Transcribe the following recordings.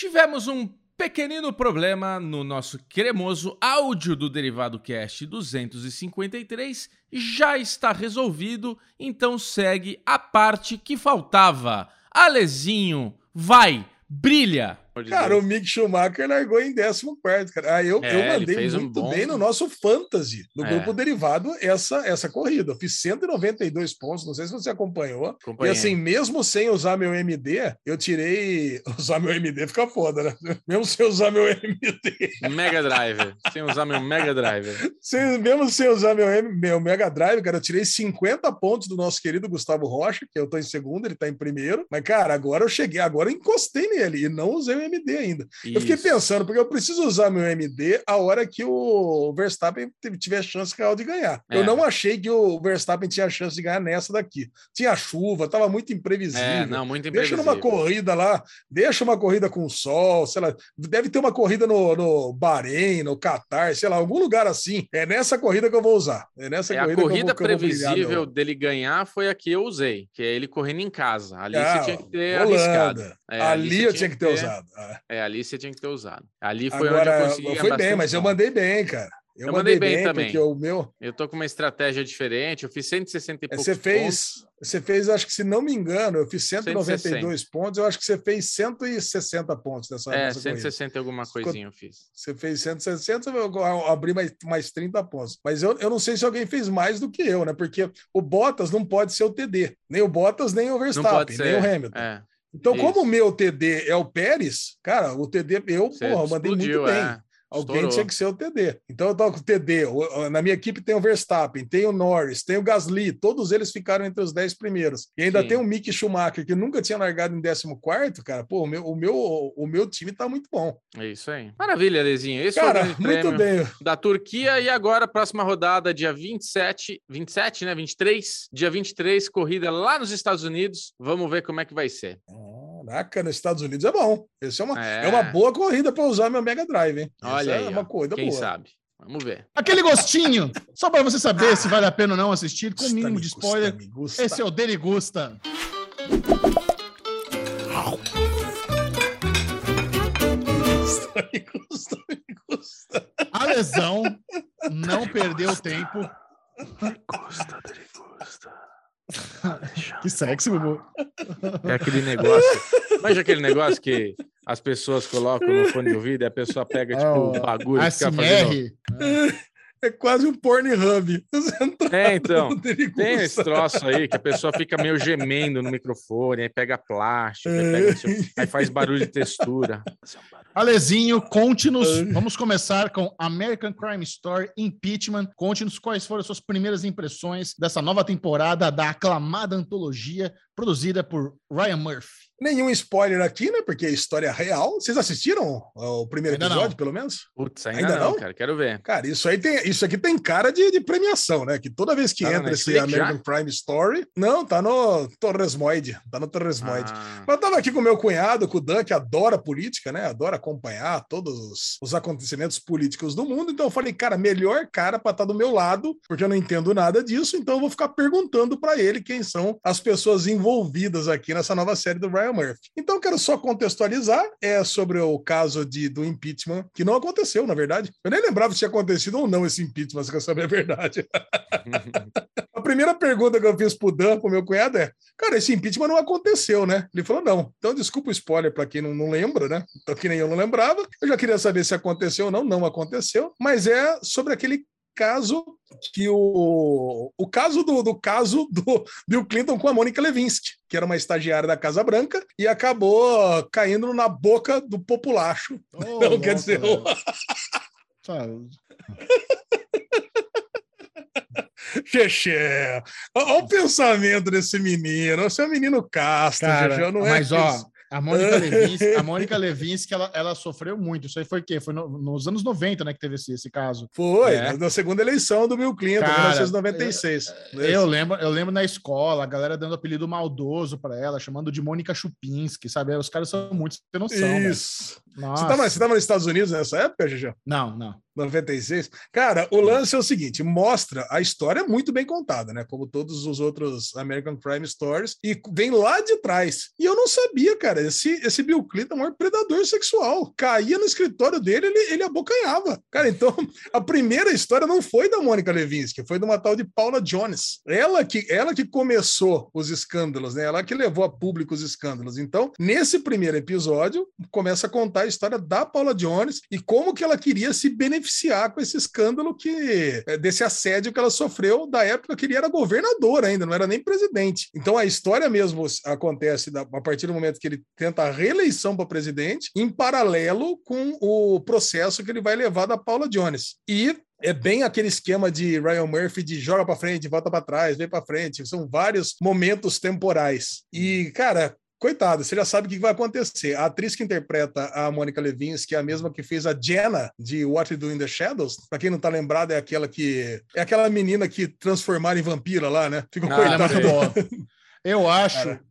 Tivemos um pequenino problema no nosso cremoso áudio do Derivado Cast 253. Já está resolvido, então segue a parte que faltava. Alezinho, vai, brilha! Cara, o Mick Schumacher largou em 14, cara. Ah, eu, é, eu mandei muito um bem no nosso Fantasy, no é. grupo derivado, essa, essa corrida. Eu fiz 192 pontos, não sei se você acompanhou. Acompanhei. E assim, mesmo sem usar meu MD, eu tirei. Usar meu MD fica foda, né? Mesmo sem usar meu MD. Mega Drive. sem usar meu Mega Drive. Sem, mesmo sem usar meu, meu Mega Drive, cara, eu tirei 50 pontos do nosso querido Gustavo Rocha, que eu tô em segundo, ele tá em primeiro. Mas, cara, agora eu cheguei, agora eu encostei nele e não usei MD ainda. Isso. Eu fiquei pensando, porque eu preciso usar meu MD a hora que o Verstappen tiver chance real de ganhar. É. Eu não achei que o Verstappen tinha chance de ganhar nessa daqui. Tinha chuva, estava muito imprevisível. É, não, muito imprevisível. Deixa numa corrida lá, deixa uma corrida com sol, sei lá. Deve ter uma corrida no, no Bahrein, no Qatar, sei lá, algum lugar assim. É nessa corrida que eu vou usar. É nessa é, corrida a corrida vou, previsível brilhar, dele ganhar foi a que eu usei, que é ele correndo em casa. Ali ah, você tinha que ter Holanda. arriscado. É, ali, ali eu tinha que ter, ter usado. É. é, ali você tinha que ter usado. Ali foi Agora, onde eu consegui. Foi bem, mas eu mandei bem, cara. Eu, eu mandei, mandei, bem, também. Porque o meu... Eu tô com uma estratégia diferente. Eu fiz 160 e poucos Você fez, pontos. você fez, acho que se não me engano, eu fiz 192 160. pontos. Eu acho que você fez 160 pontos nessa É, nessa 160 e alguma coisinha eu fiz. Você fez 160, eu abri mais, mais 30 pontos. Mas eu, eu não sei se alguém fez mais do que eu, né? Porque o Bottas não pode ser o TD. Nem o Bottas, nem o Verstappen, nem o Hamilton. É. Então, Isso. como o meu TD é o Pérez, cara, o TD eu, porra, mandei muito bem. É. Alguém Estourou. tinha que ser o TD. Então eu tô com o TD. Na minha equipe tem o Verstappen, tem o Norris, tem o Gasly, todos eles ficaram entre os 10 primeiros. E ainda Sim. tem o Mick Schumacher, que nunca tinha largado em 14, cara. Pô, o meu, o meu, o meu time tá muito bom. É isso aí. Maravilha, Lezinho. Esse cara, muito bem. Da Turquia e agora, próxima rodada, dia 27, 27, né? 23. Dia 23, corrida lá nos Estados Unidos. Vamos ver como é que vai ser. Caraca, nos Estados Unidos é bom. Esse é uma, é. é uma boa corrida para usar meu Mega Drive, hein? Olha Essa é aí, é uma corrida quem boa. sabe. Vamos ver. Aquele gostinho, só para você saber se vale a pena ou não assistir, com o mínimo de spoiler. Gusta, Esse é o Dele Gusta. A lesão não perdeu tempo. Gusta, Dele Gusta. Que sexy, Bubu. É aquele negócio. Mas aquele negócio que as pessoas colocam no fone de ouvido e a pessoa pega, tipo, o oh, bagulho e fica fazendo. É quase um Pornhub. É, então. Tem esse troço aí que a pessoa fica meio gemendo no microfone, aí pega plástico, aí, pega, aí faz barulho de textura. Alezinho, conte-nos. Vamos começar com American Crime Story Impeachment. Conte-nos quais foram as suas primeiras impressões dessa nova temporada da aclamada antologia produzida por Ryan Murphy. Nenhum spoiler aqui, né? Porque é história real. Vocês assistiram o primeiro ainda episódio, não. pelo menos? Putz, ainda, ainda não, não, cara. Quero ver. Cara, isso aí tem, isso aqui tem cara de, de premiação, né? Que toda vez que tá entra esse American já? Prime Story, não, tá no Torresmoide, tá no Torresmoide. Ah. Mas eu tava aqui com o meu cunhado, com o Dan, que adora política, né? Adora acompanhar todos os, os acontecimentos políticos do mundo. Então eu falei, cara, melhor cara para estar tá do meu lado, porque eu não entendo nada disso. Então eu vou ficar perguntando para ele quem são as pessoas envolvidas aqui nessa nova série do Ryan Murphy. Então eu quero só contextualizar é sobre o caso de, do impeachment, que não aconteceu, na verdade. Eu nem lembrava se tinha acontecido ou não esse impeachment, se quer saber a verdade. a primeira pergunta que eu fiz pro Dan, pro meu cunhado, é: cara, esse impeachment não aconteceu, né? Ele falou: não. Então, desculpa o spoiler para quem não, não lembra, né? Então, que nem eu não lembrava. Eu já queria saber se aconteceu ou não, não aconteceu, mas é sobre aquele caso que o, o caso do, do caso do Bill Clinton com a Mônica Levinsky, que era uma estagiária da Casa Branca e acabou caindo na boca do populacho. Oh, então, quer dizer, Xexé, olha o pensamento desse menino. Você é um menino casto, Cara, não é? Mas, ó, a Mônica Levinsky, a Mônica Levinsky ela, ela sofreu muito. Isso aí foi o quê? Foi no, nos anos 90, né, que teve esse, esse caso. Foi, é. na segunda eleição do Bill Clinton, Cara, 1996. Eu, eu, lembro, eu lembro na escola, a galera dando apelido maldoso para ela, chamando de Mônica Chupinski, sabe? Os caras são muito sem noção. Isso, Você estava você tava nos Estados Unidos nessa época, Gigi? Não, não. 96. Cara, o lance é o seguinte: mostra a história muito bem contada, né? Como todos os outros American Crime Stories, e vem lá de trás. E eu não sabia, cara. Esse, esse Bill Clinton é um predador sexual. Caía no escritório dele, ele, ele abocanhava. Cara, então a primeira história não foi da Mônica Levinsky, foi de uma tal de Paula Jones. Ela que, ela que começou os escândalos, né? Ela que levou a público os escândalos. Então, nesse primeiro episódio, começa a contar a história da Paula Jones e como que ela queria se beneficiar beneficiar com esse escândalo que é, desse assédio que ela sofreu da época que ele era governador ainda, não era nem presidente. Então a história mesmo acontece a partir do momento que ele tenta a reeleição para presidente, em paralelo com o processo que ele vai levar da Paula Jones. E é bem aquele esquema de Ryan Murphy de joga para frente, volta para trás, vem para frente. São vários momentos temporais. E, cara, coitado, você já sabe o que vai acontecer. A atriz que interpreta a Mônica Levinsky é a mesma que fez a Jenna de What We Do in the Shadows. Pra quem não tá lembrado, é aquela que. É aquela menina que transformaram em vampira lá, né? Ficou ah, coitada. É muito boa. Eu acho. Cara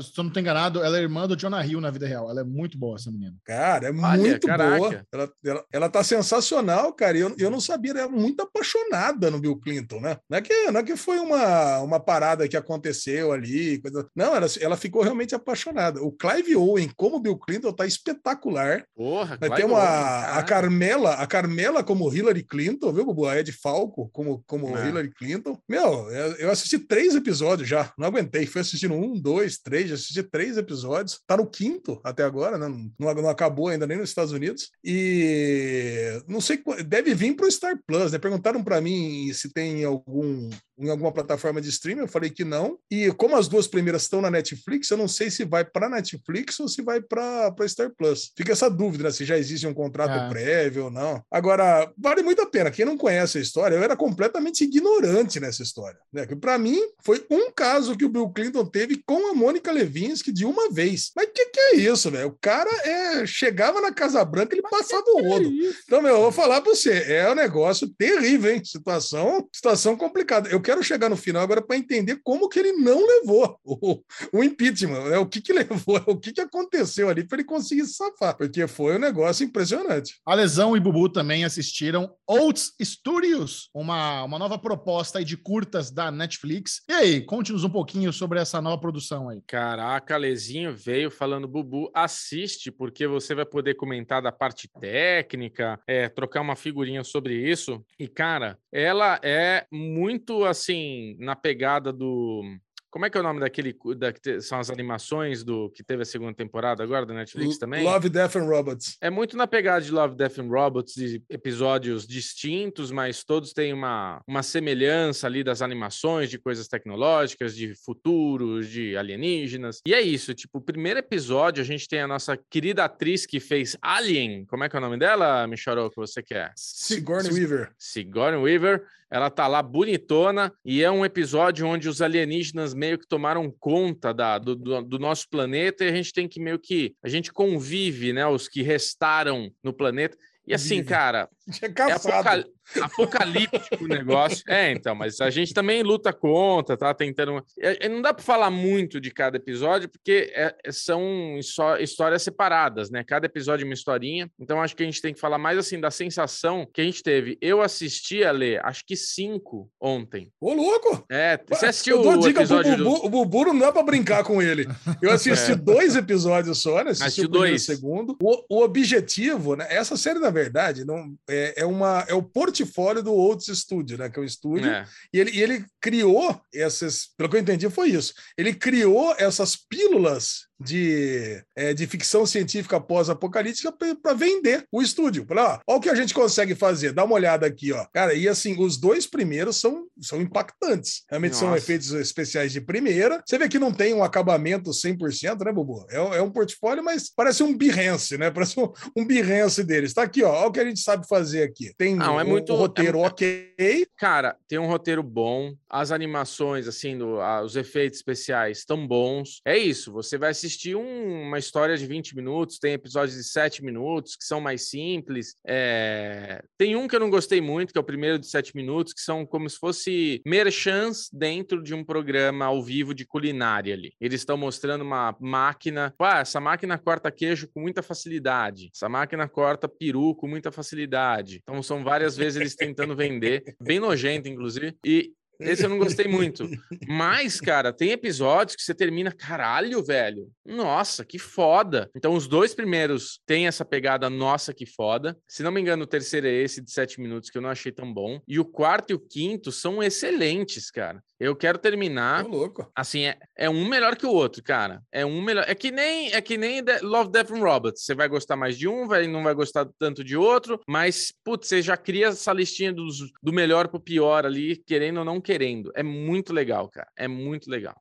se eu não estou enganado, ela é irmã do Jonah Hill na vida real. Ela é muito boa, essa menina. Cara, é Olha, muito caraca. boa. Ela, ela, ela tá sensacional, cara. E eu, eu não sabia, ela é muito apaixonada no Bill Clinton, né? Não é que, não é que foi uma, uma parada que aconteceu ali. Coisa... Não, ela, ela ficou realmente apaixonada. O Clive Owen, como Bill Clinton, tá espetacular. Porra, Vai ter uma. Owen, a Carmela, a Carmela como Hillary Clinton, viu, Bubu? A Ed Falco como, como é. Hillary Clinton. Meu, eu assisti três episódios já. Não aguentei. Fui assistindo um, dois, três, já assisti três episódios, tá no quinto até agora, né? Não, não acabou ainda nem nos Estados Unidos. E não sei, deve vir para o Star Plus, né? Perguntaram para mim se tem algum em alguma plataforma de streaming, eu falei que não. E como as duas primeiras estão na Netflix, eu não sei se vai para Netflix ou se vai para Star Plus. Fica essa dúvida, né? Se já existe um contrato é. prévio ou não. Agora, vale muito a pena. Quem não conhece a história, eu era completamente ignorante nessa história. Né? Que para mim foi um caso que o Bill Clinton teve com a Mônica Levinsky de uma vez. Mas que que é isso, velho? O cara é chegava na Casa Branca, ele passava o rodo. É então, meu, eu vou falar para você, é um negócio terrível, hein? Situação, situação complicada. Eu quero chegar no final agora para entender como que ele não levou o, o impeachment, né? O que que levou, o que que aconteceu ali para ele conseguir safar, porque foi um negócio impressionante. A Lesão e Bubu também assistiram Oats Studios, uma, uma nova proposta aí de curtas da Netflix. E aí, conte-nos um pouquinho sobre essa nova produção aí. Caraca, Lezinho veio falando, Bubu, assiste, porque você vai poder comentar da parte técnica, é, trocar uma figurinha sobre isso. E, cara, ela é muito assim assim, na pegada do como é que é o nome daquele da, que são as animações do que teve a segunda temporada agora da Netflix também? Love, Death and Robots. É muito na pegada de Love, Death and Robots, de episódios distintos, mas todos têm uma, uma semelhança ali das animações, de coisas tecnológicas, de futuros, de alienígenas. E é isso, tipo, o primeiro episódio a gente tem a nossa querida atriz que fez Alien. Como é que é o nome dela, Michoro, que você quer? Sigourney Weaver. Sigourney Weaver ela tá lá bonitona e é um episódio onde os alienígenas meio que tomaram conta da, do, do, do, nosso planeta e a gente tem que meio que a gente convive, né, os que restaram no planeta. E assim, cara, é, é apocal... apocalíptico o negócio. É, então, mas a gente também luta contra, tá tentando. É, é não dá para falar muito de cada episódio, porque é, são histórias separadas, né? Cada episódio é uma historinha. Então, acho que a gente tem que falar mais assim da sensação que a gente teve. Eu assisti a ler, acho que cinco ontem. Ô, louco! É, você assistiu eu dou o dica episódio pro Bubu, do... o Bubu não dá para brincar com ele. Eu assisti é. dois episódios só, né? Assisti o dois. segundo. O, o objetivo, né? Essa série, na verdade, não é, é uma uma, é o portfólio do Oates Studio, né? Que é o estúdio. É. E, ele, e ele criou essas, pelo que eu entendi, foi isso. Ele criou essas pílulas de, é, de ficção científica pós-apocalíptica para vender o estúdio. Olha o que a gente consegue fazer, dá uma olhada aqui, ó. Cara, e assim, os dois primeiros são, são impactantes. Realmente Nossa. são efeitos especiais de primeira. Você vê que não tem um acabamento 100%, né, Bubu? É, é um portfólio, mas parece um Behance, né? Parece um, um Behance deles. Tá aqui, ó. Olha o que a gente sabe fazer aqui. Tem não, é um, muito, um roteiro é, ok. Cara, tem um roteiro bom. As animações, assim, do, os efeitos especiais estão bons. É isso, você vai assistir assistir um, uma história de 20 minutos, tem episódios de 7 minutos que são mais simples. É... Tem um que eu não gostei muito, que é o primeiro de 7 minutos, que são como se fosse merchants dentro de um programa ao vivo de culinária ali. Eles estão mostrando uma máquina. Ah, essa máquina corta queijo com muita facilidade. Essa máquina corta peru com muita facilidade. Então são várias vezes eles tentando vender, bem nojento, inclusive. E esse eu não gostei muito. Mas, cara, tem episódios que você termina, caralho, velho. Nossa, que foda. Então, os dois primeiros têm essa pegada, nossa, que foda. Se não me engano, o terceiro é esse de sete minutos, que eu não achei tão bom. E o quarto e o quinto são excelentes, cara. Eu quero terminar. Tô louco. Assim, é, é um melhor que o outro, cara. É um melhor. É que nem é que nem Love, Death and Robots. Você vai gostar mais de um, vai, não vai gostar tanto de outro, mas, putz, você já cria essa listinha dos, do melhor pro pior ali, querendo ou não querendo. É muito legal, cara. É muito legal.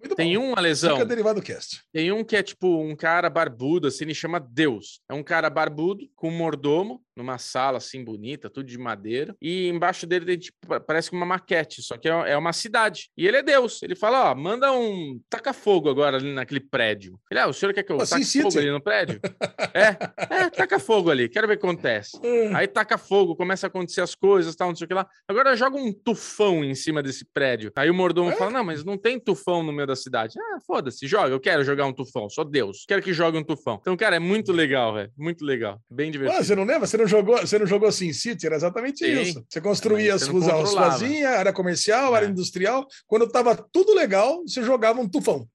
Muito tem bom. um, Alesão. Fica derivado cast. Tem um que é tipo um cara barbudo, assim, ele chama Deus. É um cara barbudo com um mordomo numa sala assim bonita, tudo de madeira. E embaixo dele tem tipo, parece uma maquete, só que é, é uma cidade. E ele é Deus. Ele fala: ó, manda um. taca fogo agora ali naquele prédio. Ele, ah, o senhor quer que eu taque fogo ali no prédio? é, é, taca fogo ali, quero ver o que acontece. É. Aí taca fogo, começa a acontecer as coisas, tal, não sei o que lá. Agora joga um tufão em cima desse prédio. Aí o mordomo é? fala: não, mas não tem tufão no meio da cidade. Ah, foda-se, joga, eu quero jogar um tufão, sou Deus, quero que jogue um tufão. Então, cara, é muito legal, velho, muito legal, bem divertido. Ah, você não lembra? Você não jogou, você não jogou Sim City? Era exatamente Sim. isso. Você construía as suas ruazinhas, área comercial, é. área industrial. Quando tava tudo legal, você jogava um tufão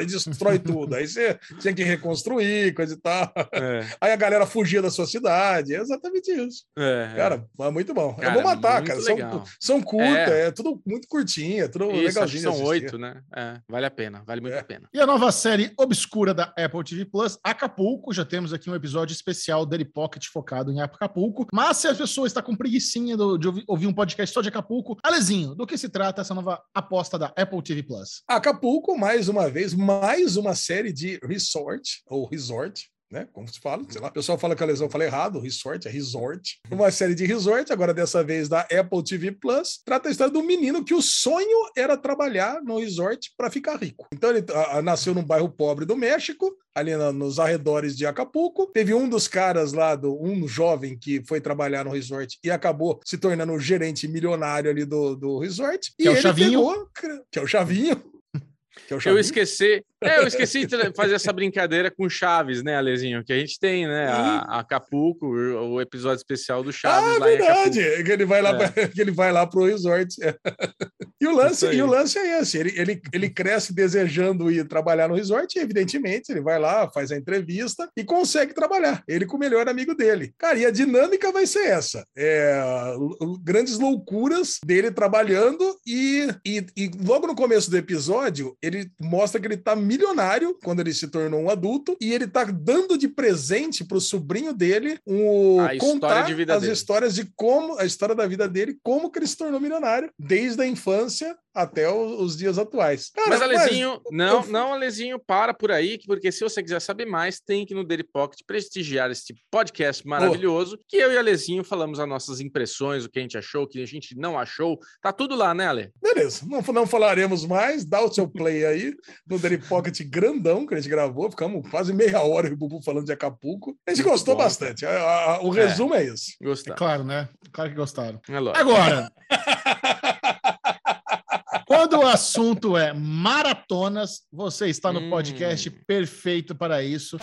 e destrói tudo. Aí você tinha que reconstruir, coisa e tal. É. Aí a galera fugia da sua cidade. É exatamente isso. É, é. cara, é muito bom. Cara, eu vou matar, cara. São, são curtas, é. é. tudo muito curtinho, é tudo isso, legalzinho. São oito, né? Vale a pena, vale muito a pena. E a nova série obscura da Apple TV Plus, Acapulco. Já temos aqui um episódio especial Daily Pocket focado em Acapulco. Mas se a pessoa está com preguiçinha de ouvir um podcast só de Acapulco, Alezinho, do que se trata essa nova aposta da Apple TV Plus? Acapulco, mais uma vez, mais uma série de resort, ou resort, né? Como se fala, sei lá. O pessoal fala que a lesão fala errado, resort é resort. Uma série de resort, agora dessa vez da Apple TV Plus, trata a história do menino que o sonho era trabalhar no resort para ficar rico. Então ele a, a, nasceu num bairro pobre do México, ali na, nos arredores de Acapulco. Teve um dos caras lá, do, um jovem que foi trabalhar no resort e acabou se tornando o gerente milionário ali do, do resort. Que e é o Chavinho. Pegou, que é o Chavinho. Que é o eu esqueci, é, eu esqueci de fazer essa brincadeira com Chaves, né, Alezinho? Que a gente tem, né? A, a Acapulco, o episódio especial do Chaves ah, lá verdade. Que ele vai lá, é. pra, que ele vai lá pro resort. E o lance, e o lance é esse: ele, ele, ele cresce desejando ir trabalhar no resort, e evidentemente ele vai lá, faz a entrevista e consegue trabalhar. Ele com o melhor amigo dele. Cara, e a dinâmica vai ser essa: é, grandes loucuras dele trabalhando, e, e, e logo no começo do episódio, ele mostra que ele tá milionário quando ele se tornou um adulto e ele tá dando de presente pro sobrinho dele um, a contar de as dele. histórias de como a história da vida dele, como que ele se tornou milionário desde a infância até os dias atuais. Cara, mas, Alezinho, mas... não, não, Alezinho, para por aí, porque se você quiser saber mais, tem que no Daily Pocket prestigiar este podcast maravilhoso, que eu e Alezinho falamos as nossas impressões, o que a gente achou, o que a gente não achou. Tá tudo lá, né, Ale? Beleza, não, não falaremos mais, dá o seu play aí no Daily Pocket grandão que a gente gravou, ficamos quase meia hora o Bubu falando de Acapulco. A gente Muito gostou bom, bastante. A, a, o é. resumo é, é esse. É claro, né? Claro que gostaram. É Agora. Quando o assunto é maratonas, você está no hum. podcast perfeito para isso.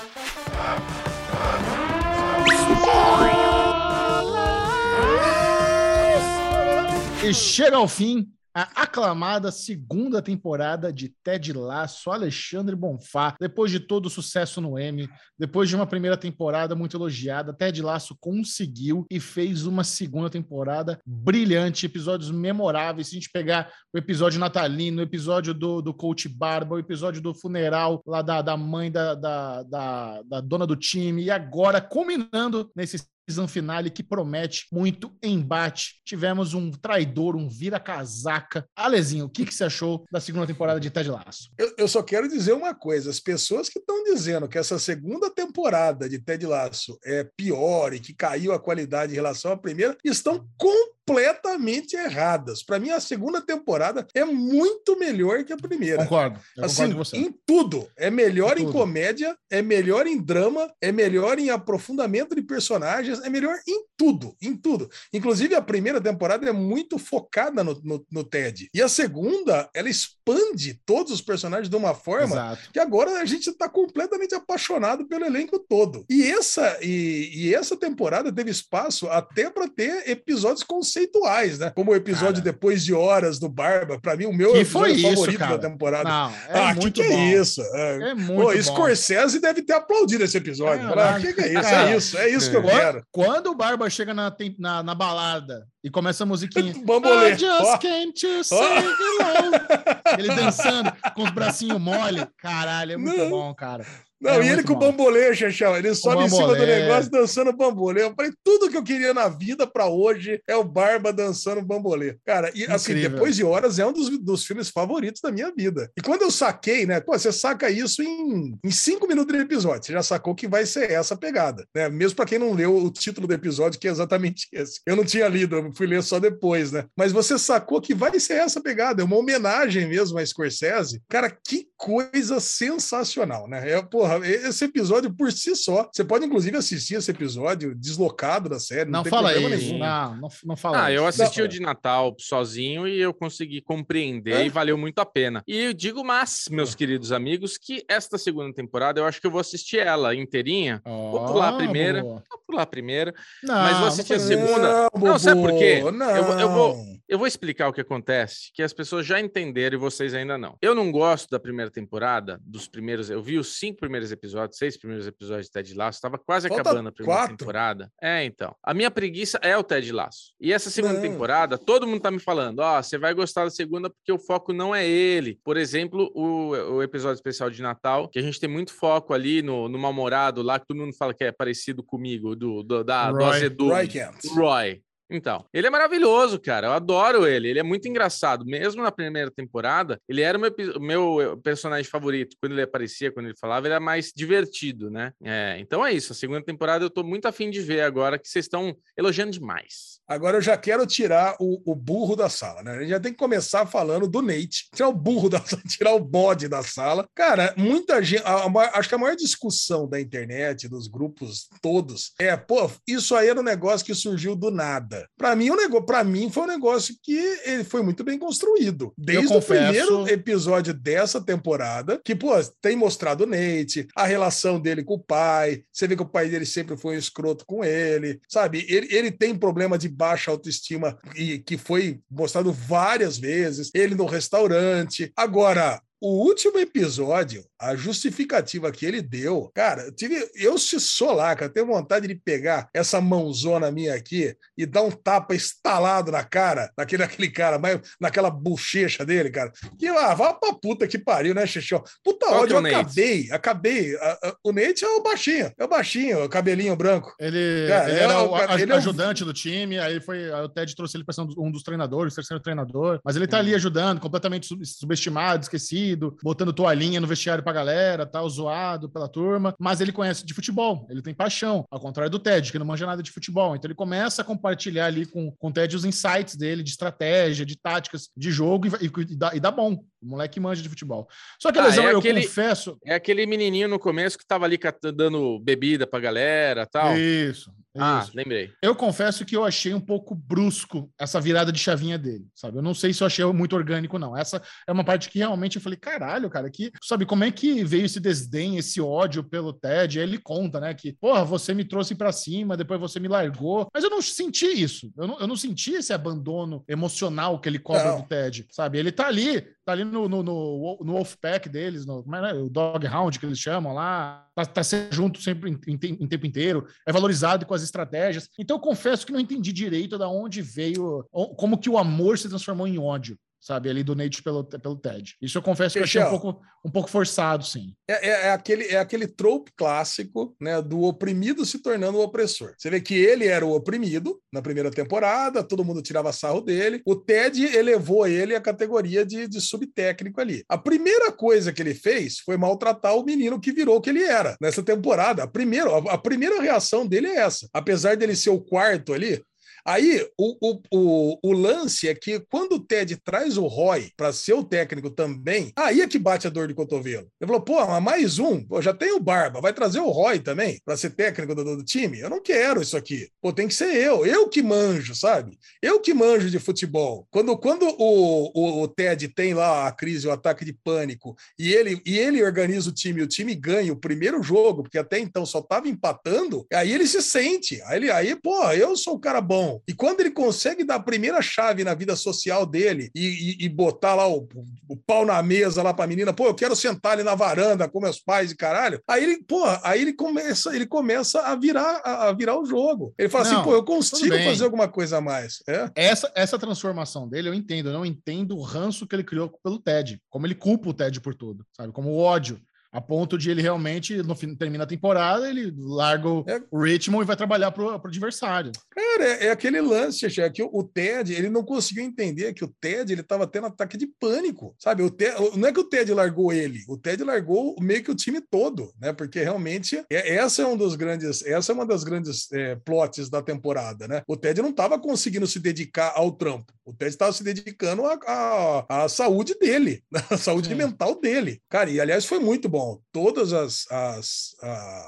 E chega ao fim a aclamada segunda temporada de Ted Lasso, Alexandre Bonfá, depois de todo o sucesso no M, depois de uma primeira temporada muito elogiada, Ted Lasso conseguiu e fez uma segunda temporada brilhante, episódios memoráveis. Se a gente pegar o episódio natalino, o episódio do, do Coach Barba, o episódio do funeral lá da, da mãe da, da, da, da dona do time, e agora culminando nesse season finale que promete muito embate. Tivemos um traidor, um vira-casaca. Alezinho, o que, que você achou da segunda temporada de Ted Lasso? Eu, eu só quero dizer uma coisa: as pessoas que estão dizendo que essa segunda temporada de Ted Lasso é pior e que caiu a qualidade em relação à primeira estão com completamente erradas. Para mim, a segunda temporada é muito melhor que a primeira. Concordo. assim, concordo em tudo. É melhor em, em comédia, é melhor em drama, é melhor em aprofundamento de personagens, é melhor em tudo, em tudo. Inclusive, a primeira temporada é muito focada no, no, no Ted. E a segunda, ela expande todos os personagens de uma forma Exato. que agora a gente está completamente apaixonado pelo elenco todo. E essa, e, e essa temporada teve espaço até para ter episódios conceituais, né? Como o episódio cara. Depois de Horas do Barba. Para mim, o meu que foi isso, favorito cara? da temporada. Não, é ah, muito que, que é isso? É, é muito Pô, Scorsese deve ter aplaudido esse episódio. O que, que, é isso? É isso, é isso que eu quero. Quando o Barba chega na, na, na balada e começa a musiquinha. Bambolê. I just came to say hello. Ele dançando com os bracinhos mole. Caralho, é muito Não. bom, cara. Não, é e ele com o bambolê, Xaxão, ele sobe em cima do negócio dançando bambolê. Eu falei, tudo que eu queria na vida para hoje é o Barba dançando bambolê. Cara, e assim, Incrível. depois de horas é um dos, dos filmes favoritos da minha vida. E quando eu saquei, né? Pô, você saca isso em, em cinco minutos de episódio. Você já sacou que vai ser essa pegada, né? Mesmo para quem não leu o título do episódio, que é exatamente esse. Eu não tinha lido, eu fui ler só depois, né? Mas você sacou que vai ser essa pegada, é uma homenagem mesmo a Scorsese. Cara, que coisa sensacional, né? É, porra, esse episódio por si só, você pode inclusive assistir esse episódio deslocado da série. Não, não fala isso. Nenhum. Não, não, não fala ah, isso. eu assisti não, o de Natal sozinho e eu consegui compreender é? e valeu muito a pena. E eu digo mas, meus é. queridos amigos, que esta segunda temporada eu acho que eu vou assistir ela inteirinha. Oh, vou pular a primeira. Boa. Vou pular a primeira. Não, mas vou assistir a segunda. Não, não sabe por quê? Não. Eu, eu, vou, eu vou explicar o que acontece, que as pessoas já entenderam e vocês ainda não. Eu não gosto da primeira temporada, dos primeiros. Eu vi os cinco primeiros episódios, seis primeiros episódios de Ted Lasso, estava quase Falta acabando a primeira quatro. temporada. É, então. A minha preguiça é o Ted Lasso. E essa segunda não. temporada, todo mundo tá me falando: ó, oh, você vai gostar da segunda porque o foco não é ele. Por exemplo, o, o episódio especial de Natal, que a gente tem muito foco ali no, no Mal-Humorado lá, que todo mundo fala que é parecido comigo, do, do, da, Roy, do Azedume. Roy Kent. Roy. Então, ele é maravilhoso, cara. Eu adoro ele. Ele é muito engraçado. Mesmo na primeira temporada, ele era o meu, meu eh, personagem favorito. Quando ele aparecia, quando ele falava, ele era mais divertido, né? É, então é isso. A segunda temporada eu tô muito afim de ver agora que vocês estão elogiando demais. Agora eu já quero tirar o, o, burro da sala, né? A gente já tem que começar falando do Nate. Tirar o burro da sala, tirar o bode da sala. Cara, muita gente. A, a, acho que a maior discussão da internet, dos grupos todos, é, pô, isso aí era um negócio que surgiu do nada. Para mim, negócio, para mim foi um negócio que ele foi muito bem construído. Desde o primeiro episódio dessa temporada, que pô, tem mostrado o Nate, a relação dele com o pai. Você vê que o pai dele sempre foi um escroto com ele, sabe? Ele, ele tem problema de baixa autoestima e que foi mostrado várias vezes. Ele no restaurante. Agora, o último episódio, a justificativa que ele deu, cara, eu, tive, eu se sou lá, cara, tenho vontade de pegar essa mãozona minha aqui e dar um tapa estalado na cara daquele aquele cara, mas naquela bochecha dele, cara. Que ah, vá pra puta que pariu, né, Xixó? Puta Qual ódio, é eu acabei, acabei. A, a, o Nate é o baixinho, é o baixinho, o cabelinho branco. Ele, cara, ele era o, o ele ajudante é o... do time, aí foi, aí o Ted trouxe ele para ser um dos treinadores, o terceiro treinador, mas ele tá hum. ali ajudando, completamente subestimado, esquecido botando toalhinha no vestiário pra galera, tal, zoado pela turma, mas ele conhece de futebol, ele tem paixão, ao contrário do Ted, que não manja nada de futebol. Então ele começa a compartilhar ali com, com o Ted os insights dele de estratégia, de táticas de jogo e, e, e, dá, e dá bom. O moleque manja de futebol. Só que, ah, lesão, é eu aquele, confesso. É aquele menininho no começo que tava ali dando bebida pra galera tal. Isso. Ah, Isso. lembrei. Eu confesso que eu achei um pouco brusco essa virada de chavinha dele, sabe? Eu não sei se eu achei muito orgânico, não. Essa é uma parte que realmente eu falei, caralho, cara, que, sabe, como é que veio esse desdém, esse ódio pelo Ted? Aí ele conta, né, que, porra, você me trouxe para cima, depois você me largou. Mas eu não senti isso. Eu não, eu não senti esse abandono emocional que ele cobra não. do Ted, sabe? Ele tá ali, tá ali no, no, no, no Wolfpack deles, no, é, o Dog Hound que eles chamam lá, tá, tá junto sempre em, em, em tempo inteiro, é valorizado com as estratégias. Então eu confesso que não entendi direito da onde veio, como que o amor se transformou em ódio sabe, ali do Nate pelo, pelo Ted. Isso eu confesso que eu achei um pouco, um pouco forçado, sim. É, é, é, aquele, é aquele trope clássico, né, do oprimido se tornando o opressor. Você vê que ele era o oprimido na primeira temporada, todo mundo tirava sarro dele. O Ted elevou ele à categoria de, de subtécnico ali. A primeira coisa que ele fez foi maltratar o menino que virou o que ele era nessa temporada. A primeira, a, a primeira reação dele é essa. Apesar dele ser o quarto ali, Aí o, o, o, o lance é que quando o Ted traz o Roy para ser o técnico também, aí é que bate a dor de cotovelo. Ele falou, pô, mas mais um, pô, já tem o Barba, vai trazer o Roy também para ser técnico do, do, time? Eu não quero isso aqui. Pô, tem que ser eu, eu que manjo, sabe? Eu que manjo de futebol. Quando, quando o, o, o Ted tem lá a crise, o ataque de pânico, e ele, e ele organiza o time, o time ganha o primeiro jogo, porque até então só tava empatando, aí ele se sente. Aí, ele, aí pô, eu sou o cara bom. E quando ele consegue dar a primeira chave na vida social dele e, e, e botar lá o, o, pau na mesa lá pra menina, pô, eu quero sentar ali na varanda com meus pais e caralho. Aí ele, pô, aí ele começa, ele começa a virar, a, a virar o jogo. Ele fala assim, Não, assim, pô, eu consigo fazer alguma coisa a mais. É? Essa, essa transformação dele eu entendo, eu não entendo o ranço que ele criou pelo Ted, como ele culpa o Ted por tudo, sabe? Como o ódio a ponto de ele realmente, no fim, termina a temporada, ele larga o, é. Richmond e vai trabalhar para o adversário. Cara, é, é aquele lance, é que o, o, Ted, ele não conseguiu entender que o Ted, ele estava tendo ataque de pânico, sabe? O Ted, não é que o Ted largou ele, o Ted largou meio que o time todo, né? Porque realmente, é, essa é um dos grandes, essa é uma das grandes é, plots da temporada, né? O Ted não estava conseguindo se dedicar ao trampo, o Ted estava se dedicando à saúde dele, à saúde Sim. mental dele. Cara, e aliás foi muito bom todas as, as,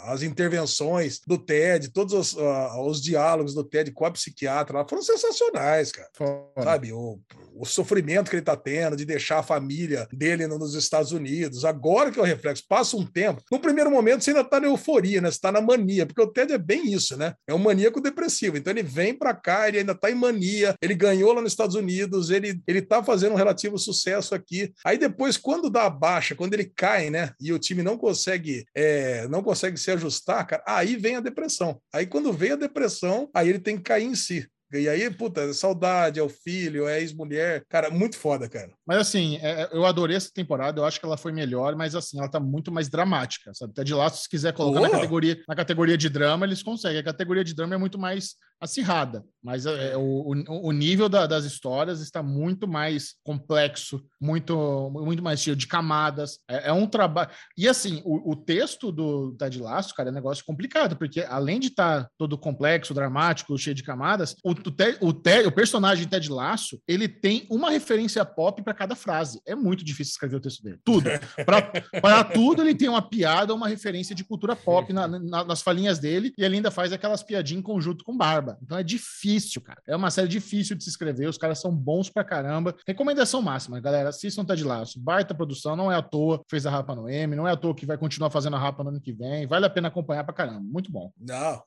as intervenções do TED, todos os, os diálogos do TED com a psiquiatra lá foram sensacionais, cara. Sabe, o, o sofrimento que ele está tendo de deixar a família dele nos Estados Unidos. Agora que é o reflexo, passa um tempo. No primeiro momento, você ainda está na euforia, né? Você está na mania, porque o Ted é bem isso, né? É um maníaco depressivo. Então ele vem para cá, ele ainda está em mania, ele ganhou lá nos Estados Unidos, ele, ele tá fazendo um relativo sucesso aqui. Aí depois, quando dá a baixa, quando ele cai, né? E o time não consegue, é, não consegue se ajustar, cara, aí vem a depressão. Aí quando vem a depressão, aí ele tem que cair em si. E aí, puta, é saudade, é o filho, é ex-mulher. Cara, muito foda, cara. Mas assim, é, é, eu adorei essa temporada, eu acho que ela foi melhor, mas assim, ela tá muito mais dramática, sabe? Até de lá, se quiser colocar na categoria, na categoria de drama, eles conseguem. A categoria de drama é muito mais acirrada, mas é, é o, o, nível da, das histórias está muito mais complexo, muito, muito mais cheio de camadas. É, é um trabalho. E assim, o, o, texto do Ted Lasso, cara, é um negócio complicado, porque além de estar tá todo complexo, dramático, cheio de camadas, o, o, Ted, o, Ted, o personagem Ted Lasso, ele tem uma referência pop para cada frase. É muito difícil escrever o texto dele. Tudo. Para tudo, ele tem uma piada, uma referência de cultura pop na, na, nas falinhas dele, e ele ainda faz aquelas piadinhas em conjunto com barba. Então é difícil, cara. É uma série difícil de se escrever. Os caras são bons pra caramba. Recomendação máxima, galera. Assistam Ted Lasso. Baita produção. Não é à toa fez a Rapa no M. Não é à toa que vai continuar fazendo a Rapa no ano que vem. Vale a pena acompanhar pra caramba. Muito bom. Não,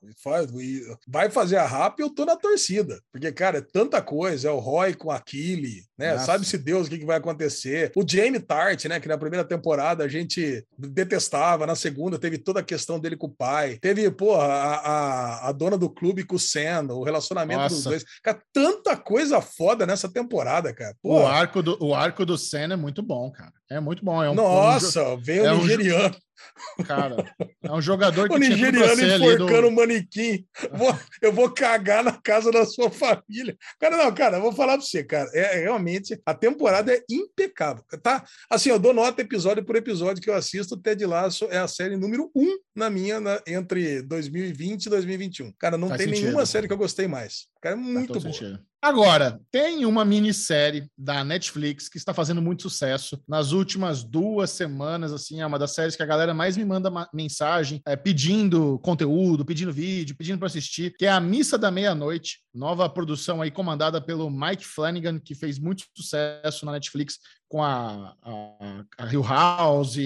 vai fazer a Rapa e eu tô na torcida. Porque, cara, é tanta coisa. É o Roy com aquele, né? Sabe-se Deus o que, que vai acontecer. O Jamie Tart, né? Que na primeira temporada a gente detestava. Na segunda teve toda a questão dele com o pai. Teve, porra, a, a, a dona do clube com o Sam o relacionamento Nossa. dos dois. Cara, tanta coisa foda nessa temporada, cara. O arco do o arco do Senna é muito bom, cara. É muito bom. É um, Nossa, um, veio é o nigeriano. Cara, é um jogador que o nigeriano enforcando o do... manequim. Vou, eu vou cagar na casa da sua família. Cara, não, cara, eu vou falar pra você, cara. É, é, realmente a temporada é impecável. Tá? Assim, eu dou nota episódio por episódio que eu assisto. Ted Lasso é a série número um na minha na, entre 2020 e 2021. Cara, não Faz tem sentido. nenhuma série que eu gostei mais. Cara, é muito bom. Agora, tem uma minissérie da Netflix que está fazendo muito sucesso nas últimas duas semanas, assim, é uma das séries que a galera mais me manda mensagem é, pedindo conteúdo, pedindo vídeo, pedindo para assistir, que é a Missa da Meia-Noite, nova produção aí comandada pelo Mike Flanagan, que fez muito sucesso na Netflix com a, a, a Hill House,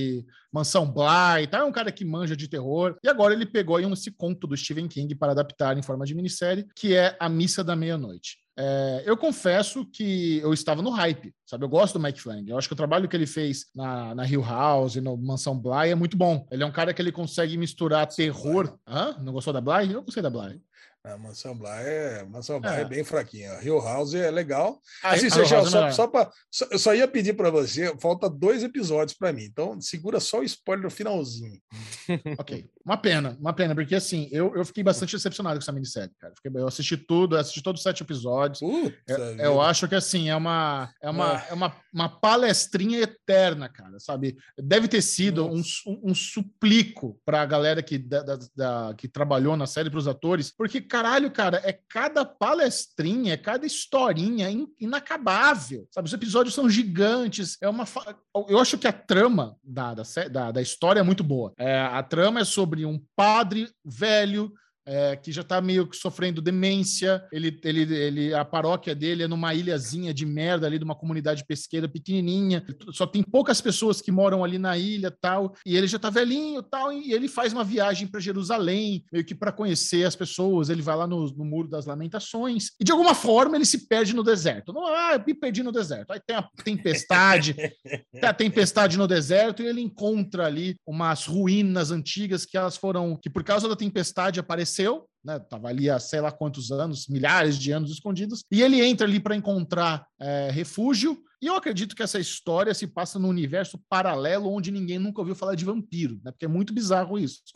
Mansão Bly, tá? É um cara que manja de terror. E agora ele pegou aí um, esse conto do Stephen King para adaptar em forma de minissérie, que é A Missa da Meia-Noite. É, eu confesso que eu estava no hype, sabe? Eu gosto do Mike Flanagan. Eu acho que o trabalho que ele fez na, na Hill House no Mansão Bly é muito bom. Ele é um cara que ele consegue misturar terror. Hã? Não gostou da Bly? Eu gostei da Bly. A Mansão Bly é, Mansão Bly é. é bem fraquinha. Hill House é legal. Ah, assim, você já, só, é só pra, só, eu só ia pedir para você, falta dois episódios para mim, então segura só o spoiler no finalzinho. ok, uma pena, uma pena, porque assim, eu, eu fiquei bastante decepcionado com essa minissérie, cara. Eu assisti tudo, assisti todos os sete episódios. eu, eu, acho que assim, é uma, é uma, é. é uma, uma palestrinha eterna, cara, sabe? Deve ter sido um, um, um, suplico para a galera que, da, da, da, que trabalhou na série, para os atores, porque, caralho, cara, é cada palestrinha, é cada historinha inacabável, sabe? Os episódios são gigantes, é uma... Fa... Eu acho que a trama da, da, da história é muito boa. É, a trama é sobre um padre velho é, que já está meio que sofrendo demência. Ele, ele, ele, a paróquia dele é numa ilhazinha de merda ali, de uma comunidade pesqueira pequenininha. Só tem poucas pessoas que moram ali na ilha tal. E ele já está velhinho tal. E ele faz uma viagem para Jerusalém, meio que para conhecer as pessoas. Ele vai lá no, no, Muro das Lamentações. E de alguma forma ele se perde no deserto. Não, ah, eu me perdi no deserto. Aí tem a tempestade, tem a tempestade no deserto e ele encontra ali umas ruínas antigas que elas foram, que por causa da tempestade apareceram seu né? Tava ali há sei lá quantos anos, milhares de anos escondidos, e ele entra ali para encontrar é, refúgio e eu acredito que essa história se passa num universo paralelo onde ninguém nunca ouviu falar de vampiro, né? Porque é muito bizarro isso.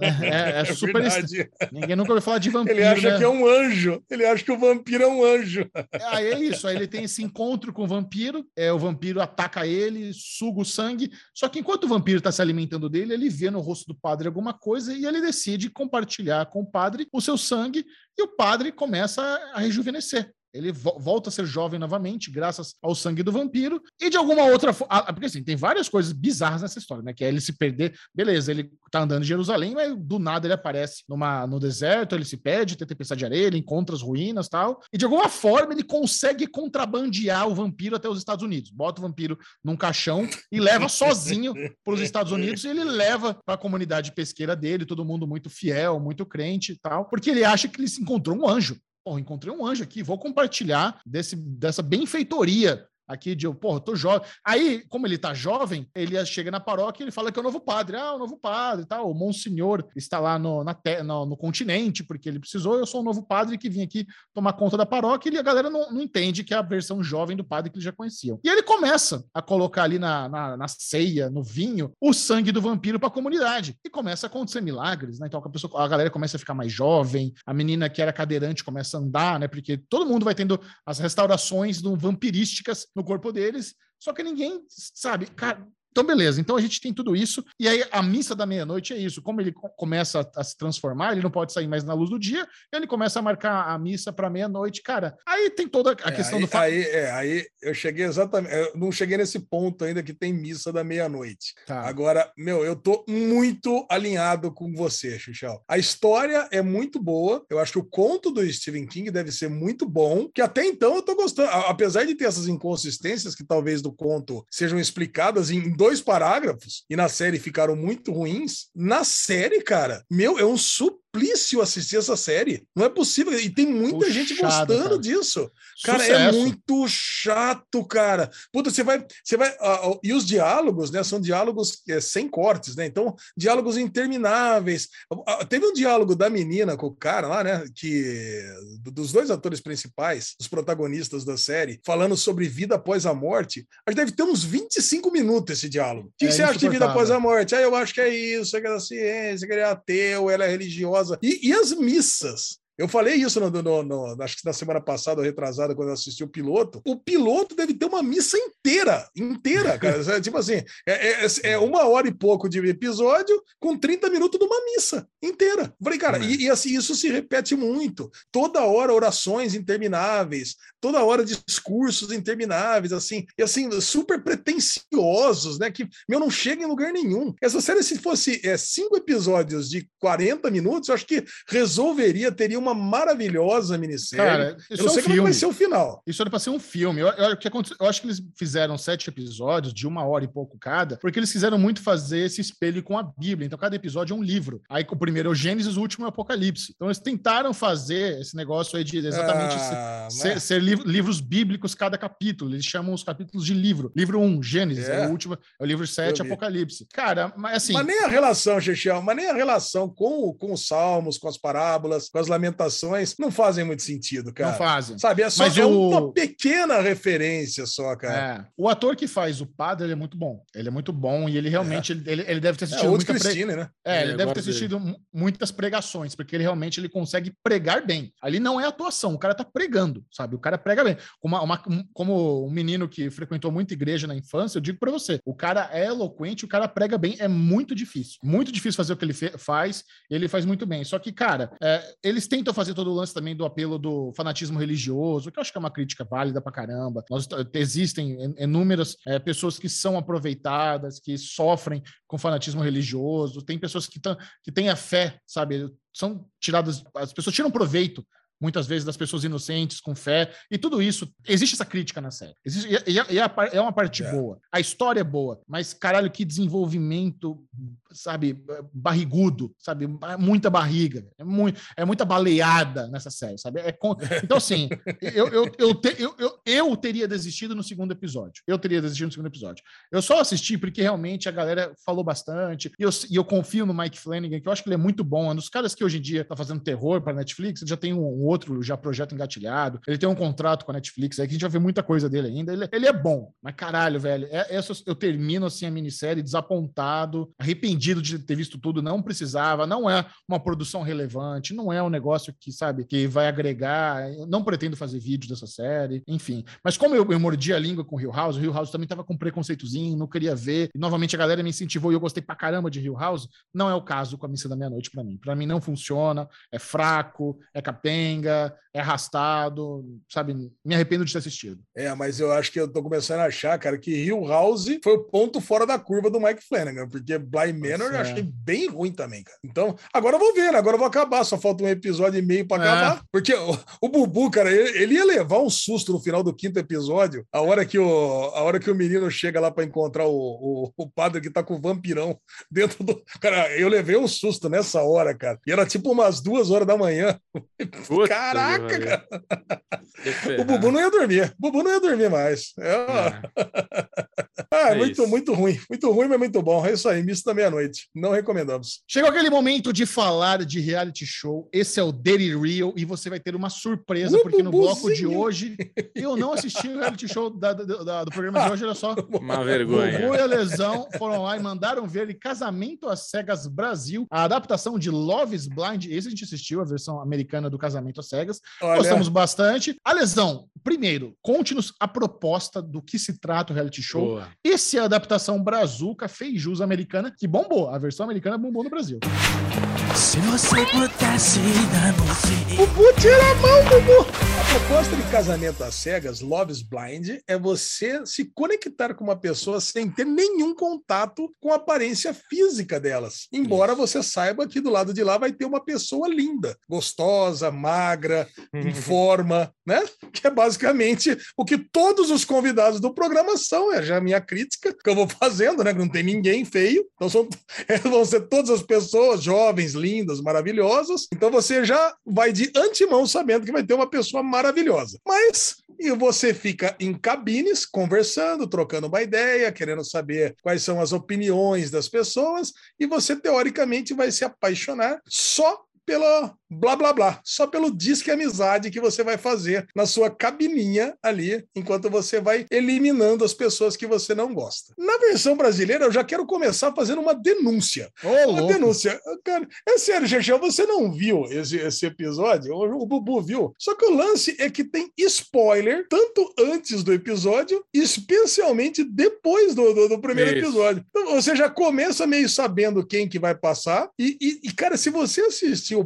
é, é, é, super. Verdade. Ninguém nunca ouviu falar de vampiro. Ele acha né? que é um anjo. Ele acha que o vampiro é um anjo. Aí é isso. Aí ele tem esse encontro com o vampiro. É, o vampiro ataca ele, suga o sangue. Só que enquanto o vampiro está se alimentando dele, ele vê no rosto do padre alguma coisa e ele decide compartilhar com o padre o seu sangue. E o padre começa a rejuvenescer. Ele vo volta a ser jovem novamente, graças ao sangue do vampiro, e de alguma outra forma. Porque assim, tem várias coisas bizarras nessa história, né? Que é ele se perder. Beleza, ele tá andando em Jerusalém, mas do nada ele aparece numa, no deserto, ele se perde, tem tempestade de areia, ele encontra as ruínas tal. E de alguma forma ele consegue contrabandear o vampiro até os Estados Unidos. Bota o vampiro num caixão e leva sozinho para os Estados Unidos e ele leva para a comunidade pesqueira dele, todo mundo muito fiel, muito crente e tal, porque ele acha que ele se encontrou um anjo. Pô, encontrei um anjo aqui, vou compartilhar desse, dessa benfeitoria aqui de, porra, tô jovem. Aí, como ele tá jovem, ele chega na paróquia e ele fala que é o novo padre. Ah, o novo padre, tal. Tá, o Monsenhor está lá no, na no, no, continente, porque ele precisou. Eu sou o novo padre que vim aqui tomar conta da paróquia. E a galera não, não entende que é a versão jovem do padre que eles já conheciam. E ele começa a colocar ali na, na, na ceia, no vinho, o sangue do vampiro para a comunidade. E começa a acontecer milagres, né? Então a, pessoa, a galera começa a ficar mais jovem, a menina que era cadeirante começa a andar, né? Porque todo mundo vai tendo as restaurações do vampirísticas no corpo deles, só que ninguém sabe, cara, então, beleza. Então a gente tem tudo isso. E aí a missa da meia-noite é isso. Como ele começa a, se transformar, ele não pode sair mais na luz do dia, ele começa a marcar a missa para meia-noite, cara. Aí tem toda a é, questão aí, do aí, é, aí eu cheguei exatamente. Eu não cheguei nesse ponto ainda que tem missa da meia-noite. Tá. Agora, meu, eu tô muito alinhado com você, Xuxão. A história é muito boa. Eu acho que o conto do Stephen King deve ser muito bom. Que até então eu tô gostando. Apesar de ter essas inconsistências que talvez do conto sejam explicadas em dois parágrafos e na série ficaram muito ruins, na série, cara, meu, é um super suplício assistir essa série. Não é possível. E tem muita Puxado, gente gostando cara. disso. Cara, é Sucesso. é muito chato, cara. Puta, você vai. Você vai uh, e os diálogos, né? São diálogos é, sem cortes, né? Então, diálogos intermináveis. Uh, teve um diálogo da menina com o cara lá, né? Que. Dos dois atores principais, os protagonistas da série, falando sobre vida após a morte. Acho que deve ter uns 25 minutos esse diálogo. O que, é, que você acha de vida após a morte? Ah, eu acho que é isso, é que é da ciência, que ele é ateu, ela é religiosa e, e as missas? Eu falei isso no, no, no, acho que na semana passada, retrasada, quando eu assisti o piloto. O piloto deve ter uma missa inteira, inteira, cara. É, tipo assim, é, é, é, uma hora e pouco de episódio com 30 minutos de uma missa inteira. falei, cara, é. e, e, assim, isso se repete muito. Toda hora orações intermináveis, toda hora discursos intermináveis, assim, e assim, super pretensiosos, né? Que, meu, não chega em lugar nenhum. Essa série, se fosse é, cinco episódios de 40 minutos, eu acho que resolveria, teria uma maravilhosa minissérie. Cara, isso eu não sei é um como vai ser o final. Isso era para ser um filme. Eu, eu, eu, acho que eles fizeram sete episódios de uma hora e pouco cada, porque eles quiseram muito fazer esse espelho com a Bíblia. Então, cada episódio é um livro. Aí, o primeiro é o Gênesis, o último é o Apocalipse. Então, eles tentaram fazer esse negócio aí de exatamente ah, ser, ser livros bíblicos cada capítulo. Eles chamam os capítulos de livro. Livro 1, um, Gênesis, é. é. o último, é o livro 7, Apocalipse. Cara, mas assim. Mas nem a relação, Chechel, mas nem a relação com, com os salmos, com as parábolas, com as lamentações argumentações não fazem muito sentido, cara. Não fazem. Sabe, é só é o... uma pequena referência só, cara. É. O ator que faz o padre, ele é muito bom. Ele é muito bom e ele realmente, é. ele, ele deve ter assistido... É, muita Christine, pre... né? É, ele, deve ter assistido dele. muitas pregações, porque ele realmente ele consegue pregar bem. Ali não é atuação, o cara tá pregando, sabe? O cara prega bem. Como, uma, como um menino que frequentou muita igreja na infância, eu digo para você, o cara é eloquente, o cara prega bem, é muito difícil. Muito difícil fazer o que ele faz, ele faz muito bem. Só que, cara, é, eles tentam fazer todo o lance também do apelo do fanatismo religioso, que eu acho que é uma crítica válida pra caramba. Nós, existem inúmeras é, pessoas que são aproveitadas, que sofrem com fanatismo religioso, tem pessoas que, tão, que têm a fé, sabe? São tiradas, as pessoas tiram proveito muitas vezes das pessoas inocentes, com fé, e tudo isso. Existe essa crítica na série. Existe, e, e, é, uma parte é. boa. A história é boa, mas caralho, que desenvolvimento, sabe, barrigudo, sabe? Muita barriga. É, muito, é muita baleada nessa série, sabe? É com... Então, assim, eu, eu, eu, te, eu, eu, eu teria desistido no segundo episódio. Eu teria desistido no segundo episódio. Eu só assisti porque realmente a galera falou bastante, e eu, e eu confio no Mike Flanagan, que eu acho que ele é muito bom. É um dos caras que hoje em dia tá fazendo terror para Netflix, ele já tem um, um outro já projeto engatilhado. Ele tem um contrato com a Netflix aí que a gente vai ver muita coisa dele ainda. Ele, ele é bom, mas caralho, velho. É, essa, eu termino assim a minissérie desapontado, arrependido de ter visto tudo. Não precisava, não é uma produção relevante, não é um negócio que, sabe, que vai agregar. Eu não pretendo fazer vídeo dessa série, enfim. Mas como eu, eu mordi a língua com o Rio House, o Rio House também tava com preconceitozinho, não queria ver. E novamente a galera me incentivou e eu gostei pra caramba de Rio House. Não é o caso com a Missa da Meia-Noite para mim. Para mim não funciona, é fraco, é capenga é arrastado, sabe? Me arrependo de ter assistido. É, mas eu acho que eu tô começando a achar, cara, que Hill House foi o ponto fora da curva do Mike Flanagan, porque Blind Manor eu achei bem ruim também, cara. Então, agora eu vou ver, né? agora eu vou acabar, só falta um episódio e meio para é. acabar. Porque o, o, Bubu, cara, ele, ele, ia levar um susto no final do quinto episódio, a hora que o, a hora que o menino chega lá para encontrar o, o, o, padre que tá com o vampirão dentro do. Cara, eu levei um susto nessa hora, cara. E era tipo umas duas horas da manhã. Puta Caraca, cara. O Bubu não ia dormir. O Bubu não ia dormir mais. É, é. Ah, é muito, muito ruim. Muito ruim, mas muito bom. É isso aí, Misto da Meia-Noite. Não recomendamos. Chegou aquele momento de falar de reality show. Esse é o Daily Real e você vai ter uma surpresa, porque no bloco de hoje eu não assisti o reality show da, da, da, do programa de hoje, olha só. Uma vergonha. O e a Lesão foram lá e mandaram ver Casamento às Cegas Brasil, a adaptação de Love is Blind. Esse a gente assistiu, a versão americana do Casamento às Cegas. Olha. Gostamos bastante. A Lesão, primeiro, conte-nos a proposta do que se trata o reality show. Boa. Esse é a adaptação brazuca, feijus americana, que bombou. A versão americana bombou no Brasil. Se você pudesse dar Bubu, tira a mão, Bubu! A proposta de casamento às cegas, Love's Blind, é você se conectar com uma pessoa sem ter nenhum contato com a aparência física delas. Embora você saiba que do lado de lá vai ter uma pessoa linda, gostosa, magra, em uhum. forma, né? Que é basicamente o que todos os convidados do programa são. É já a minha crítica que eu vou fazendo, né? Não tem ninguém feio. Então são, vão ser todas as pessoas jovens, lindas, maravilhosas. Então você já vai de antemão sabendo que vai ter uma pessoa maravilhosa. Mas e você fica em cabines conversando, trocando uma ideia, querendo saber quais são as opiniões das pessoas, e você teoricamente vai se apaixonar só pela blá blá blá, só pelo disque amizade que você vai fazer na sua cabininha ali, enquanto você vai eliminando as pessoas que você não gosta. Na versão brasileira, eu já quero começar fazendo uma denúncia. Oh, uma louco. denúncia. Cara, é sério, Xexé, você não viu esse, esse episódio? O, o Bubu viu. Só que o lance é que tem spoiler, tanto antes do episódio, especialmente depois do, do, do primeiro Isso. episódio. Então, você já começa meio sabendo quem que vai passar. E, e, e cara, se você assistir o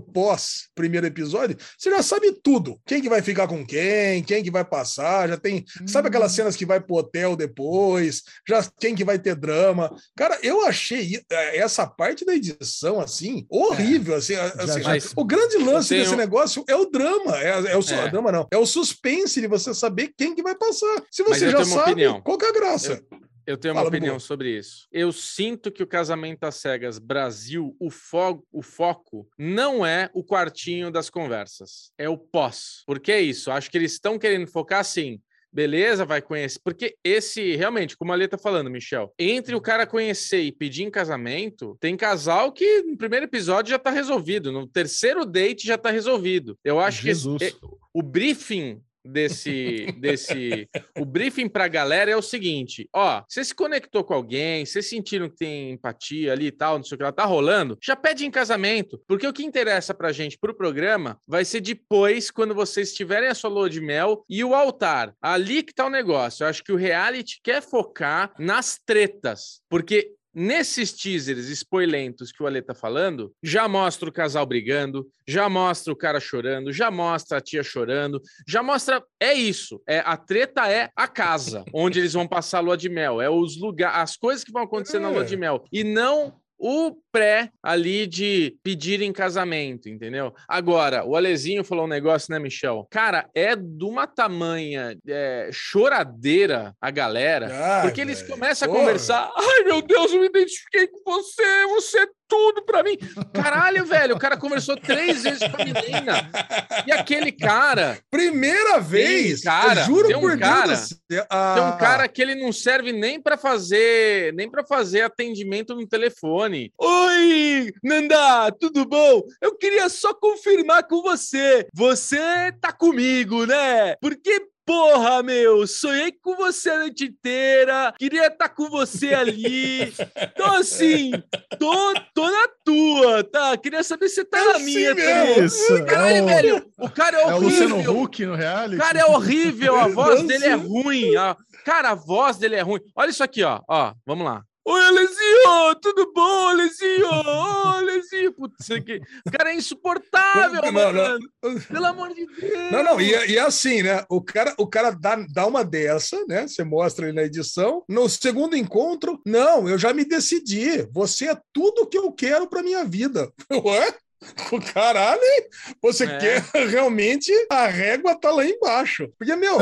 primeiro episódio, você já sabe tudo. Quem que vai ficar com quem, quem que vai passar, já tem. Hum. Sabe aquelas hum. cenas que vai pro hotel depois, já quem que vai ter drama. Cara, eu achei é, essa parte da edição, assim, horrível. É. Assim, assim já, o grande lance tenho... desse negócio é o drama. É, é o é. drama, não. É o suspense de você saber quem que vai passar. Se você já sabe, opinião. qual que é a graça? Eu... Eu tenho Fala, uma opinião sobre isso. Eu sinto que o Casamento às Cegas Brasil, o, fo o foco não é o quartinho das conversas, é o pós. Por que isso? Acho que eles estão querendo focar assim beleza, vai conhecer. Porque esse, realmente, como a Lê tá falando, Michel, entre o cara conhecer e pedir em casamento, tem casal que no primeiro episódio já tá resolvido, no terceiro date já tá resolvido. Eu acho Jesus. que esse, o briefing desse desse o briefing para a galera é o seguinte, ó, você se conectou com alguém, vocês sentiram que tem empatia ali e tal, não sei o que ela tá rolando, já pede em casamento, porque o que interessa pra gente pro programa vai ser depois quando vocês tiverem a sua lua de mel e o altar. Ali que tá o negócio. Eu acho que o reality quer focar nas tretas, porque Nesses teasers spoilentos que o Ale tá falando, já mostra o casal brigando, já mostra o cara chorando, já mostra a tia chorando, já mostra. É isso. É A treta é a casa onde eles vão passar a lua de mel. É os lugares, as coisas que vão acontecer é. na lua de mel. E não o pré ali de pedir em casamento, entendeu? Agora, o Alezinho falou um negócio, né, Michel? Cara, é de uma tamanha é, choradeira a galera, ah, porque eles começam a conversar. Ai, meu Deus, eu me identifiquei com você, você tudo pra mim. Caralho, velho, o cara conversou três vezes com a menina. E aquele cara. Primeira vez, cara, juro um por cara, Deus. Ah. Tem um cara que ele não serve nem para fazer, nem para fazer atendimento no telefone. Oi, Nanda, tudo bom? Eu queria só confirmar com você. Você tá comigo, né? Porque Porra, meu, sonhei com você a noite inteira, queria estar tá com você ali. Então, assim, tô, tô na tua, tá? Queria saber se você tá é na assim minha também. Isso, Caralho, é o... velho, o cara é horrível. É o Luciano Huck no reality. O cara é horrível, a voz dele é ruim. A... Cara, a voz dele é ruim. Olha isso aqui, ó. Ó, vamos lá. Oi, Alezinho! Tudo bom, Alezinho? Ô, Alezinho! Putz, aqui. O cara é insuportável, não, mano. Não. Pelo amor de Deus! Não, não, e, e assim, né? O cara, o cara dá, dá uma dessa, né? Você mostra ele na edição. No segundo encontro, não, eu já me decidi. Você é tudo que eu quero para minha vida. Ué? O caralho, você é. quer realmente a régua tá lá embaixo. Porque, meu,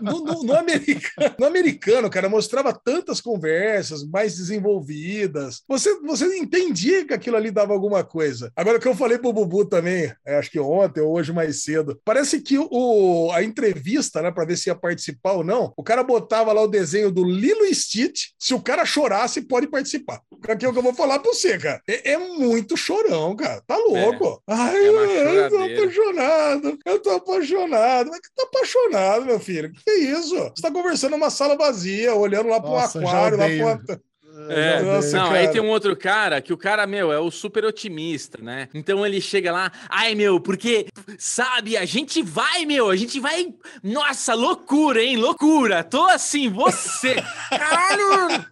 no, no, no, americano, no americano, cara, mostrava tantas conversas mais desenvolvidas. Você, você entendia que aquilo ali dava alguma coisa. Agora, o que eu falei pro Bubu também, é, acho que ontem ou hoje mais cedo, parece que o, a entrevista, né, pra ver se ia participar ou não, o cara botava lá o desenho do Lilo e Stitch. Se o cara chorasse, pode participar. Aqui é o que eu vou falar pra você, cara. É, é muito chorão, cara. Tá Tá louco? É. Ai, é eu tô apaixonado. Eu tô apaixonado. Mas que tá apaixonado, meu filho? Que é isso? Você tá conversando numa sala vazia, olhando lá pro Nossa, aquário, lá pro. É, Nossa, não, cara. aí tem um outro cara que o cara, meu, é o super otimista, né? Então ele chega lá, ai, meu, porque, sabe, a gente vai, meu, a gente vai. Nossa, loucura, hein? Loucura. Tô assim, você. Caralho!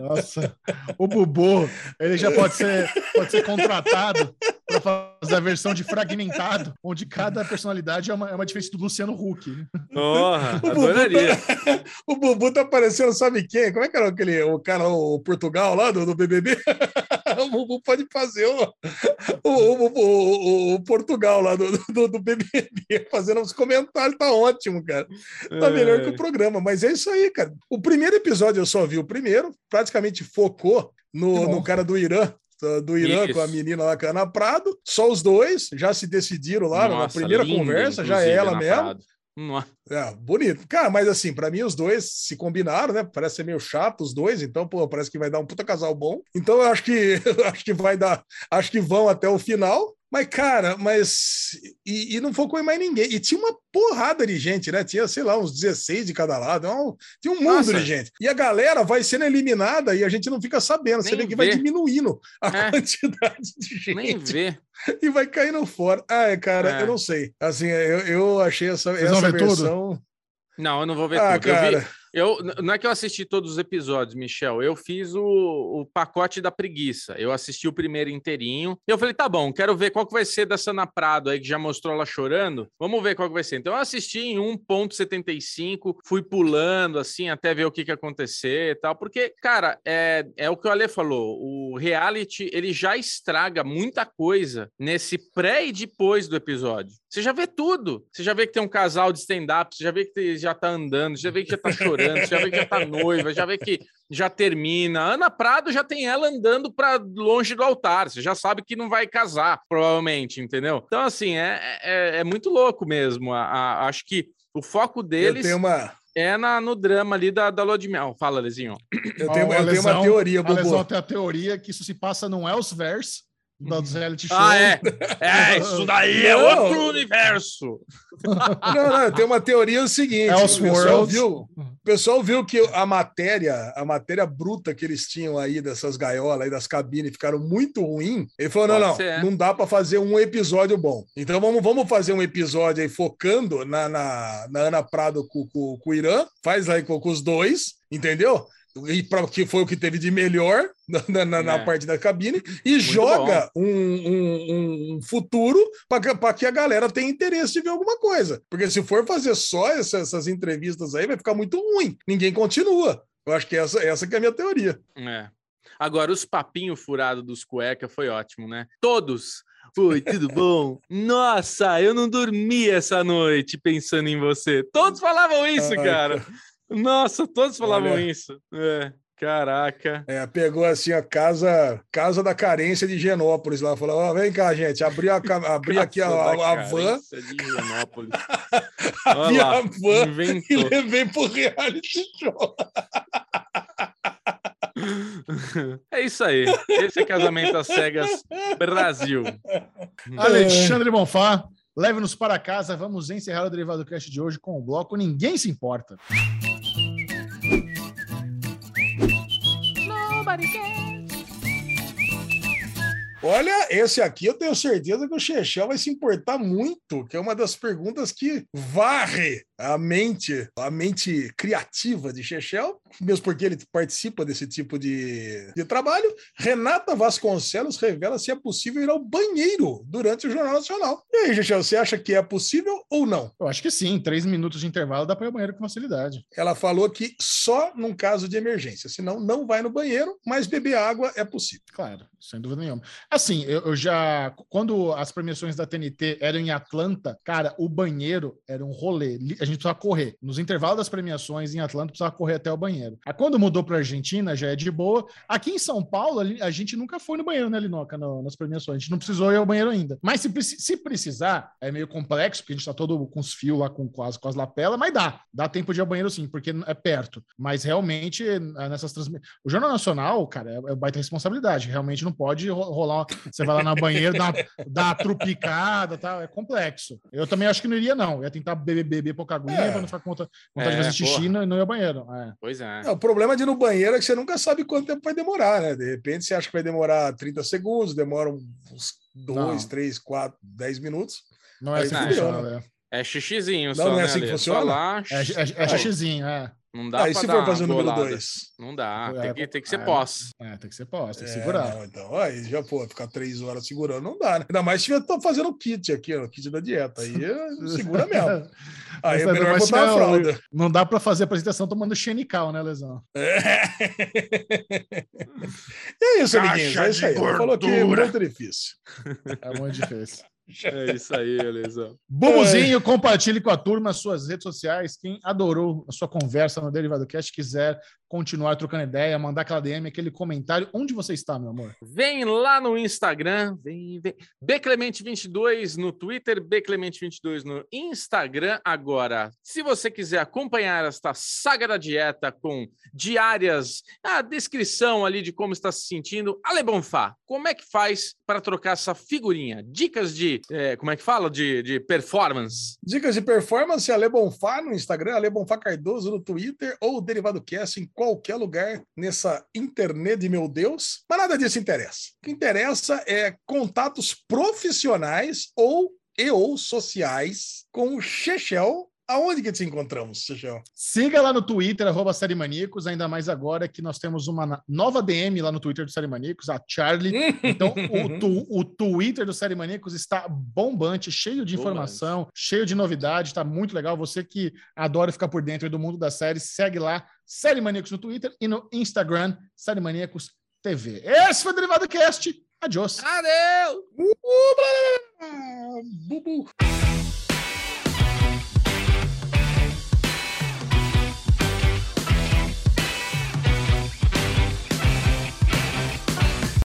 Nossa, o Bubu, ele já pode ser, pode ser contratado para fazer a versão de fragmentado, onde cada personalidade é uma, é uma diferença do Luciano Huck. Porra, o adoraria. Bubu tá, o Bubu tá parecendo, sabe quem? Como é que era aquele o cara, o Portugal lá do, do BBB, o Bubu pode fazer o, o, o, o, Portugal lá do, do, do, BBB, fazendo uns comentários, tá ótimo, cara. Tá melhor que o programa, mas é isso aí, cara. O primeiro episódio eu só vi o primeiro, praticamente focou no, no cara do Irã, do Irã Isso. com a menina lá, Ana Prado. Só os dois já se decidiram lá Nossa, na primeira conversa, já é ela mesmo. É, bonito. Cara, mas assim, para mim os dois se combinaram, né? Parece ser meio chato os dois, então, pô, parece que vai dar um puta casal bom. Então eu acho que acho que vai dar, acho que vão até o final. Mas, cara, mas. E, e, não focou em mais ninguém. E tinha uma porrada de gente, né? Tinha, sei lá, uns 16 de cada lado. Não, tinha um mundo Nossa. de gente. E a galera vai sendo eliminada e a gente não fica sabendo. Nem Você vê que vai diminuindo a é. quantidade de gente. Nem vê. E vai caindo fora. Ah, cara, é. eu não sei. Assim, eu, eu achei essa, essa versão. Tudo? Não, eu não vou ver ah, tudo. Cara. Eu vi, eu, não é que eu assisti todos os episódios, Michel. Eu fiz o, o pacote da preguiça. Eu assisti o primeiro inteirinho. E eu falei, tá bom, quero ver qual que vai ser dessa Ana Prado aí, que já mostrou ela chorando. Vamos ver qual que vai ser. Então eu assisti em 1.75, fui pulando, assim, até ver o que que acontecer e tal. Porque, cara, é, é o que o Ale falou. O reality, ele já estraga muita coisa nesse pré e depois do episódio. Você já vê tudo. Você já vê que tem um casal de stand-up, você já vê que já tá andando, você já vê que já tá chorando você já vê que já tá noiva, já vê que já termina. Ana Prado já tem ela andando para longe do altar, você já sabe que não vai casar, provavelmente, entendeu? Então, assim, é, é, é muito louco mesmo. A, a, acho que O foco deles uma... é na, no drama ali da, da Lua de Mel. Fala, Lezinho. Eu tenho, eu tenho uma teoria, Bobo. A Lesão tem a teoria que isso se passa num Elseverse, dos reality shows. Ah, é. É, isso daí é outro universo. Não, não, tem uma teoria o seguinte: o pessoal, viu, o pessoal viu que a matéria, a matéria bruta que eles tinham aí dessas gaiolas aí das cabines ficaram muito ruim. Ele falou: Pode não, não, ser. não dá para fazer um episódio bom. Então vamos, vamos fazer um episódio aí focando na, na, na Ana Prado com, com, com o Irã, faz aí com, com os dois, entendeu? E para que foi o que teve de melhor na, na, é. na parte da cabine e Muito joga um, um, um, futuro para que a galera tenha interesse de ver alguma coisa. Porque se for fazer só essa, essas entrevistas aí, vai ficar muito ruim. Ninguém continua. Eu acho que essa, essa que é a minha teoria. É. Agora, os papinhos furados dos cueca foi ótimo, né? Todos. Foi, tudo bom? Nossa, eu não dormi essa noite pensando em você. Todos falavam isso, Ai, cara. Nossa, todos falavam Olha, isso. É, caraca. É, pegou assim a casa, casa da carência de Genópolis lá. Falou: oh, vem cá, gente, abri, a, abri aqui a, a, a van. De Genópolis. abri a van inventou. e levei pro reality show. É isso aí. Esse é Casamento às Cegas Brasil. Alexandre Bonfá, leve-nos para casa. Vamos encerrar o Derivado Cast de hoje com o bloco Ninguém Se Importa. Olha, esse aqui eu tenho certeza que o Chechel vai se importar muito, que é uma das perguntas que varre a mente, a mente criativa de Chechel, mesmo porque ele participa desse tipo de, de trabalho. Renata Vasconcelos revela se é possível ir ao banheiro durante o Jornal Nacional. E aí, Chechel, você acha que é possível ou não? Eu acho que sim, três minutos de intervalo dá para ir ao banheiro com facilidade. Ela falou que só num caso de emergência, senão não vai no banheiro, mas beber água é possível. Claro, sem dúvida nenhuma. Assim, eu, eu já, quando as premiações da TNT eram em Atlanta, cara, o banheiro era um rolê a gente precisava correr. Nos intervalos das premiações em Atlanta, precisava correr até o banheiro. Aí, quando mudou para Argentina, já é de boa. Aqui em São Paulo, a gente nunca foi no banheiro, né, Linoca, no, nas premiações. A gente não precisou ir ao banheiro ainda. Mas se, se precisar, é meio complexo, porque a gente tá todo com os fios lá, com, com, as, com as lapelas, mas dá. Dá tempo de ir ao banheiro sim, porque é perto. Mas realmente, é, nessas transmissões. O Jornal Nacional, cara, é, é baita responsabilidade. Realmente não pode rolar. Você vai lá na banheira, dá, dá trupicada tal. É complexo. Eu também acho que não iria, não. Eu ia tentar beber, beber pouca aguinha é. pra não ficar com vontade é, de fazer xixi e não ir ao banheiro. É. Pois é. O problema de ir no banheiro é que você nunca sabe quanto tempo vai demorar, né? De repente você acha que vai demorar 30 segundos, demora uns 2, 3, 4, 10 minutos. Não é assim que funciona, né? É xixizinho não, só, Não é assim que funciona? Lá, é, é, é xixizinho, é. Não dá Aí se for fazer o número 2? Não dá, é, tem, que, tem que ser é, pós. É, tem que ser pós, tem que é, segurar. Não, então, aí já, pô, ficar três horas segurando não dá, né? Ainda mais se eu tô fazendo o kit aqui, o kit da dieta. Aí segura mesmo. Aí é melhor botar a fralda. Não dá para fazer a apresentação tomando xenical, né, Lesão? É. e é isso, amiguinhos. É isso aí. Falou que é muito difícil. É muito difícil. É isso aí, Elisa. Bumuzinho, é. compartilhe com a turma as suas redes sociais. Quem adorou a sua conversa no Derivado Cast, quiser continuar trocando ideia, mandar aquela DM, aquele comentário. Onde você está, meu amor? Vem lá no Instagram, vem, vem. Bclemente22 no Twitter, Bclemente22 no Instagram. Agora, se você quiser acompanhar esta saga da dieta com diárias, a descrição ali de como está se sentindo, Ale Bonfá, como é que faz para trocar essa figurinha? Dicas de, é, como é que fala? De, de performance. Dicas de performance, Ale Bonfá no Instagram, Ale Bonfá Cardoso no Twitter ou Derivado Cast em qualquer lugar nessa internet de meu Deus, mas nada disso interessa. O que interessa é contatos profissionais ou e ou sociais com o Chechel Aonde que te encontramos, Chechel? Siga lá no Twitter, arroba Série Maníacos, ainda mais agora que nós temos uma nova DM lá no Twitter do Série Maníacos, a Charlie. Então, o, tu, o Twitter do Série Maníacos está bombante, cheio de informação, bombante. cheio de novidade, está muito legal. Você que adora ficar por dentro do mundo da série, segue lá, Série Maníacos no Twitter e no Instagram, Série Maníacos TV. Esse foi o Derivado Cast. Adiós. Adeus! Uh, blá, blá.